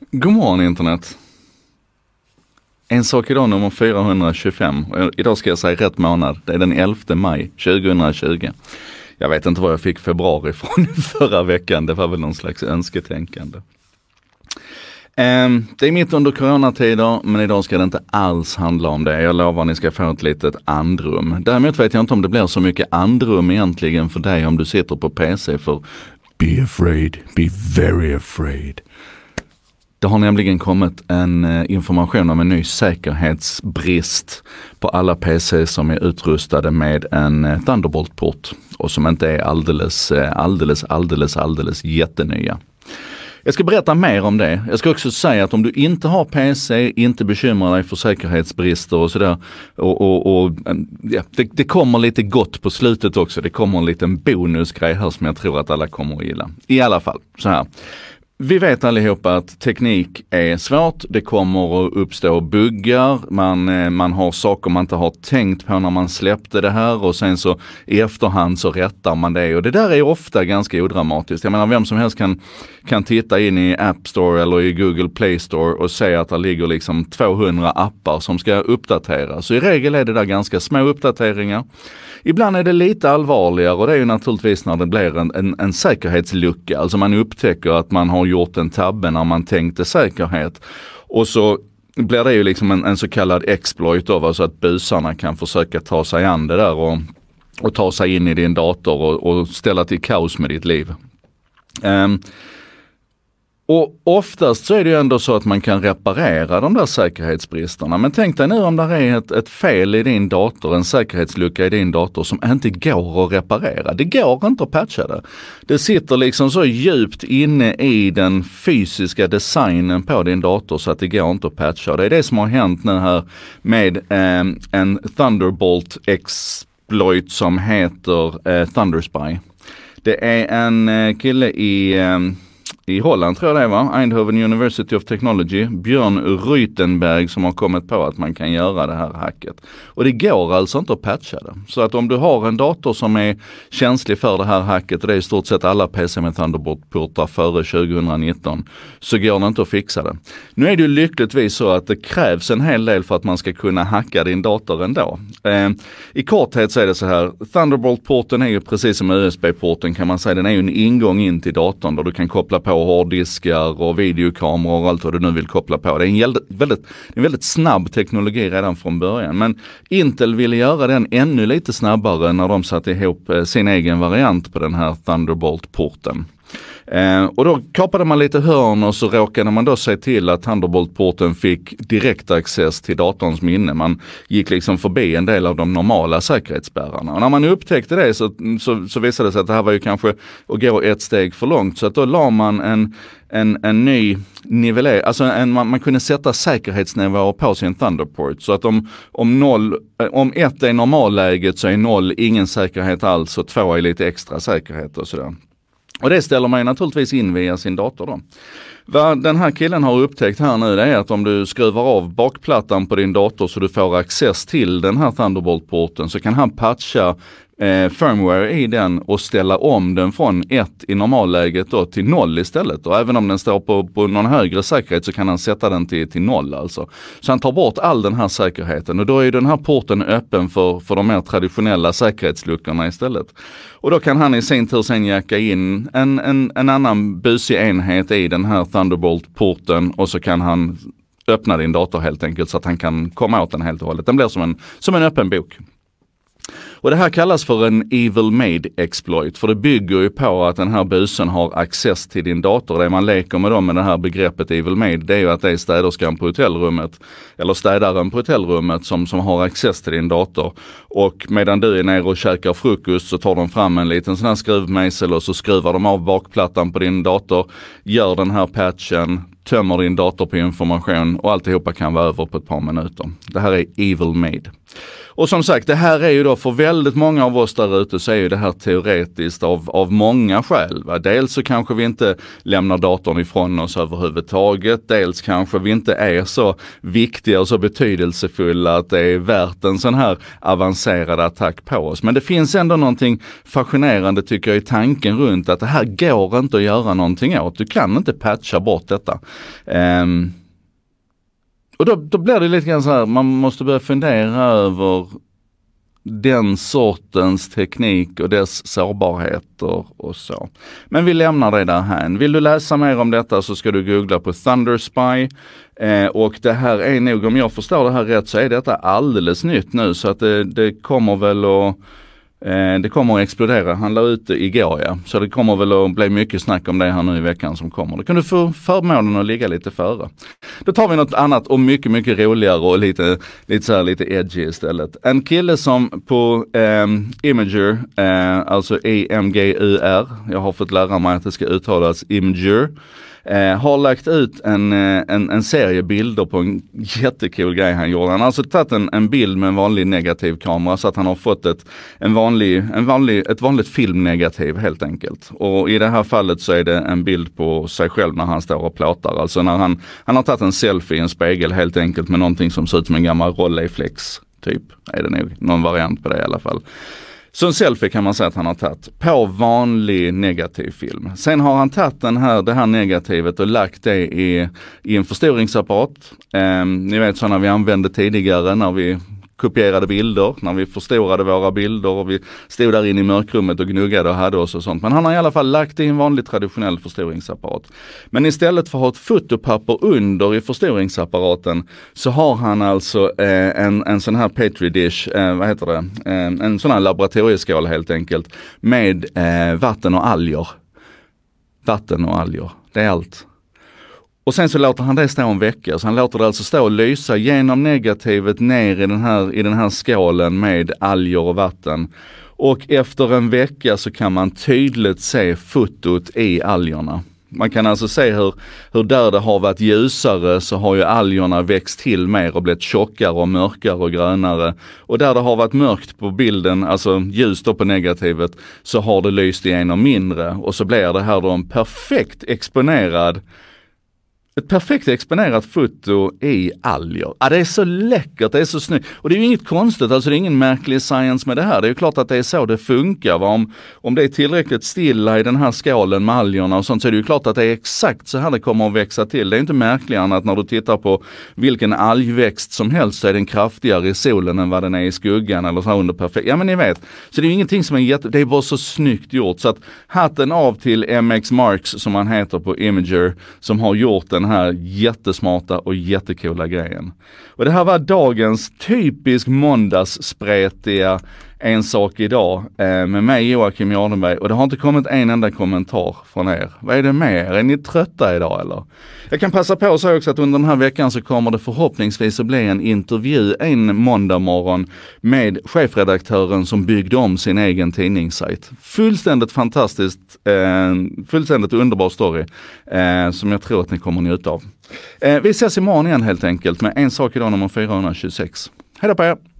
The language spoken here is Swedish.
God morgon internet. En sak idag nummer 425. Idag ska jag säga rätt månad. Det är den 11 maj 2020. Jag vet inte var jag fick februari från förra veckan. Det var väl någon slags önsketänkande. Ehm, det är mitt under coronatider, men idag ska det inte alls handla om det. Jag lovar att ni ska få ett litet andrum. Däremot vet jag inte om det blir så mycket andrum egentligen för dig om du sitter på PC för Be afraid, be very afraid. Det har nämligen kommit en eh, information om en ny säkerhetsbrist på alla PC som är utrustade med en eh, Thunderbolt-port och som inte är alldeles, eh, alldeles, alldeles, alldeles jättenya. Jag ska berätta mer om det. Jag ska också säga att om du inte har PC, inte bekymrar dig för säkerhetsbrister och sådär. Och, och, och mm, ja, det, det, kommer lite gott på slutet också. Det kommer en liten bonusgrej här som jag tror att alla kommer att gilla. I alla fall, så här. Vi vet allihopa att teknik är svårt. Det kommer att uppstå buggar. Man, eh, man har saker man inte har tänkt på när man släppte det här och sen så i efterhand så rättar man det. Och det där är ofta ganska odramatiskt. Jag menar vem som helst kan, kan titta in i App Store eller i Google Play Store och se att det ligger liksom 200 appar som ska uppdateras. Så i regel är det där ganska små uppdateringar. Ibland är det lite allvarligare och det är ju naturligtvis när det blir en, en, en säkerhetslucka. Alltså man upptäcker att man har gjort en tabbe när man tänkte säkerhet. Och så blir det ju liksom en, en så kallad exploit av, alltså att busarna kan försöka ta sig an det där och, och ta sig in i din dator och, och ställa till kaos med ditt liv. Um, och oftast så är det ju ändå så att man kan reparera de där säkerhetsbristerna. Men tänk dig nu om det är ett, ett, fel i din dator, en säkerhetslucka i din dator som inte går att reparera. Det går inte att patcha det. Det sitter liksom så djupt inne i den fysiska designen på din dator så att det går inte att patcha. Det är det som har hänt nu här med eh, en Thunderbolt exploit som heter eh, Thunderspy. Det är en eh, kille i eh, i Holland tror jag det var, Eindhoven University of Technology, Björn Rytenberg som har kommit på att man kan göra det här hacket. Och det går alltså inte att patcha det. Så att om du har en dator som är känslig för det här hacket, och det är i stort sett alla PC med Thunderbolt-portar före 2019, så går det inte att fixa det. Nu är det ju lyckligtvis så att det krävs en hel del för att man ska kunna hacka din dator ändå. Eh, I korthet så är det så här, Thunderbolt-porten är ju precis som USB-porten kan man säga, den är ju en ingång in till datorn där du kan koppla på hårddiskar och videokameror och allt vad du nu vill koppla på. Det är en väldigt, en väldigt snabb teknologi redan från början. Men Intel ville göra den ännu lite snabbare när de satte ihop eh, sin egen variant på den här Thunderbolt-porten. Eh, och då kapade man lite hörn och så råkade man då se till att Thunderbolt-porten fick direktaccess till datorns minne. Man gick liksom förbi en del av de normala säkerhetsspärrarna. Och när man upptäckte det så, så, så visade det sig att det här var ju kanske att gå ett steg för långt. Så att då la man en, en, en ny nivellering, alltså en, man, man, kunde sätta säkerhetsnivåer på sin Thunderport. Så att om, om, noll, eh, om ett är normalläget så är noll ingen säkerhet alls och två är lite extra säkerhet och sådär. Och det ställer man ju naturligtvis in via sin dator då. Vad den här killen har upptäckt här nu det är att om du skruvar av bakplattan på din dator så du får access till den här Thunderbolt-porten så kan han patcha eh, firmware i den och ställa om den från 1 i normalläget då till 0 istället. Och även om den står på, på någon högre säkerhet så kan han sätta den till, till 0 alltså. Så han tar bort all den här säkerheten och då är den här porten öppen för, för de mer traditionella säkerhetsluckorna istället. Och då kan han i sin tur sen jacka in en, en, en annan busig enhet i den här Thunderbolt-porten och så kan han öppna din dator helt enkelt så att han kan komma åt den helt och hållet. Den blir som en, som en öppen bok. Och det här kallas för en evil made exploit, för det bygger ju på att den här busen har access till din dator. Det man leker med dem med det här begreppet evil made, det är ju att det är städerskan på hotellrummet, eller städaren på hotellrummet som, som har access till din dator. Och medan du är nere och käkar frukost så tar de fram en liten sån här skruvmejsel och så skruvar de av bakplattan på din dator, gör den här patchen, tömmer din dator på information och alltihopa kan vara över på ett par minuter. Det här är evil made. Och som sagt, det här är ju då för väldigt många av oss där ute så är ju det här teoretiskt av, av många skäl. Va? Dels så kanske vi inte lämnar datorn ifrån oss överhuvudtaget. Dels kanske vi inte är så viktiga och så betydelsefulla att det är värt en sån här avancerad attack på oss. Men det finns ändå någonting fascinerande tycker jag i tanken runt att det här går inte att göra någonting åt. Du kan inte patcha bort detta. Um, och då, då blir det lite grann så här, man måste börja fundera över den sortens teknik och dess sårbarheter och så. Men vi lämnar det där här. Vill du läsa mer om detta så ska du googla på Thunderspy. Eh, och det här är nog, om jag förstår det här rätt, så är detta alldeles nytt nu så att det, det kommer väl att Eh, det kommer att explodera. Han la ut det igår ja. Så det kommer väl att bli mycket snack om det här nu i veckan som kommer. Då kan du få förmånen att ligga lite före. Då tar vi något annat och mycket, mycket roligare och lite, lite så här, lite edgy istället. En kille som på eh, Imager, eh, alltså E-M-G-U-R, jag har fått lära mig att det ska uttalas Imager eh, har lagt ut en, eh, en, en, serie bilder på en jättekul grej han gjorde. Han har alltså tagit en, en bild med en vanlig negativ kamera så att han har fått ett, en vanlig, en vanlig, ett vanligt filmnegativ helt enkelt. Och i det här fallet så är det en bild på sig själv när han står och plåtar. Alltså när han, han har tagit en selfie i en spegel helt enkelt med någonting som ser ut som en gammal Rolleiflex typ. Är det nog, någon variant på det i alla fall. Så en selfie kan man säga att han har tagit på vanlig negativ film. Sen har han tagit den här, det här negativet och lagt det i, i en förstoringsapparat. Eh, ni vet sådana vi använde tidigare när vi kopierade bilder, när vi förstorade våra bilder och vi stod där inne i mörkrummet och gnuggade och hade oss och sånt. Men han har i alla fall lagt det i en vanlig traditionell förstoringsapparat. Men istället för att ha ett fotopapper under i förstoringsapparaten så har han alltså eh, en, en sån här petri dish, eh, vad heter det, eh, en sån här laboratorieskål helt enkelt med eh, vatten och alger. Vatten och alger, det är allt. Och sen så låter han det stå en vecka, så han låter det alltså stå och lysa genom negativet ner i den här, i den här skålen med alger och vatten. Och efter en vecka så kan man tydligt se fotot i algerna. Man kan alltså se hur, hur där det har varit ljusare så har ju algerna växt till mer och blivit tjockare och mörkare och grönare. Och där det har varit mörkt på bilden, alltså ljust på negativet, så har det lyst igenom mindre. Och så blir det här då en perfekt exponerad ett perfekt exponerat foto i alger. Ja, det är så läckert, det är så snyggt. Och det är ju inget konstigt, alltså det är ingen märklig science med det här. Det är ju klart att det är så det funkar. Va? Om, om det är tillräckligt stilla i den här skålen med algerna och sånt så är det ju klart att det är exakt så här det kommer att växa till. Det är inte märkligare än att när du tittar på vilken algväxt som helst så är den kraftigare i solen än vad den är i skuggan eller så här under perfekt. Ja men ni vet. Så det är ju ingenting som är jätte, det är bara så snyggt gjort. Så att hatten av till MX Marks som han heter på Imager som har gjort den den här jättesmarta och jättekola grejen. Och det här var dagens typisk måndagsspretiga en sak idag eh, med mig Joakim Jardenberg och det har inte kommit en enda kommentar från er. Vad är det med er? Är ni trötta idag eller? Jag kan passa på att säga också att under den här veckan så kommer det förhoppningsvis att bli en intervju en måndag morgon med chefredaktören som byggde om sin egen tidningssajt. Fullständigt fantastiskt, eh, fullständigt underbar story eh, som jag tror att ni kommer njuta av. Eh, vi ses imorgon igen helt enkelt med En sak idag nummer 426. Hej då på er!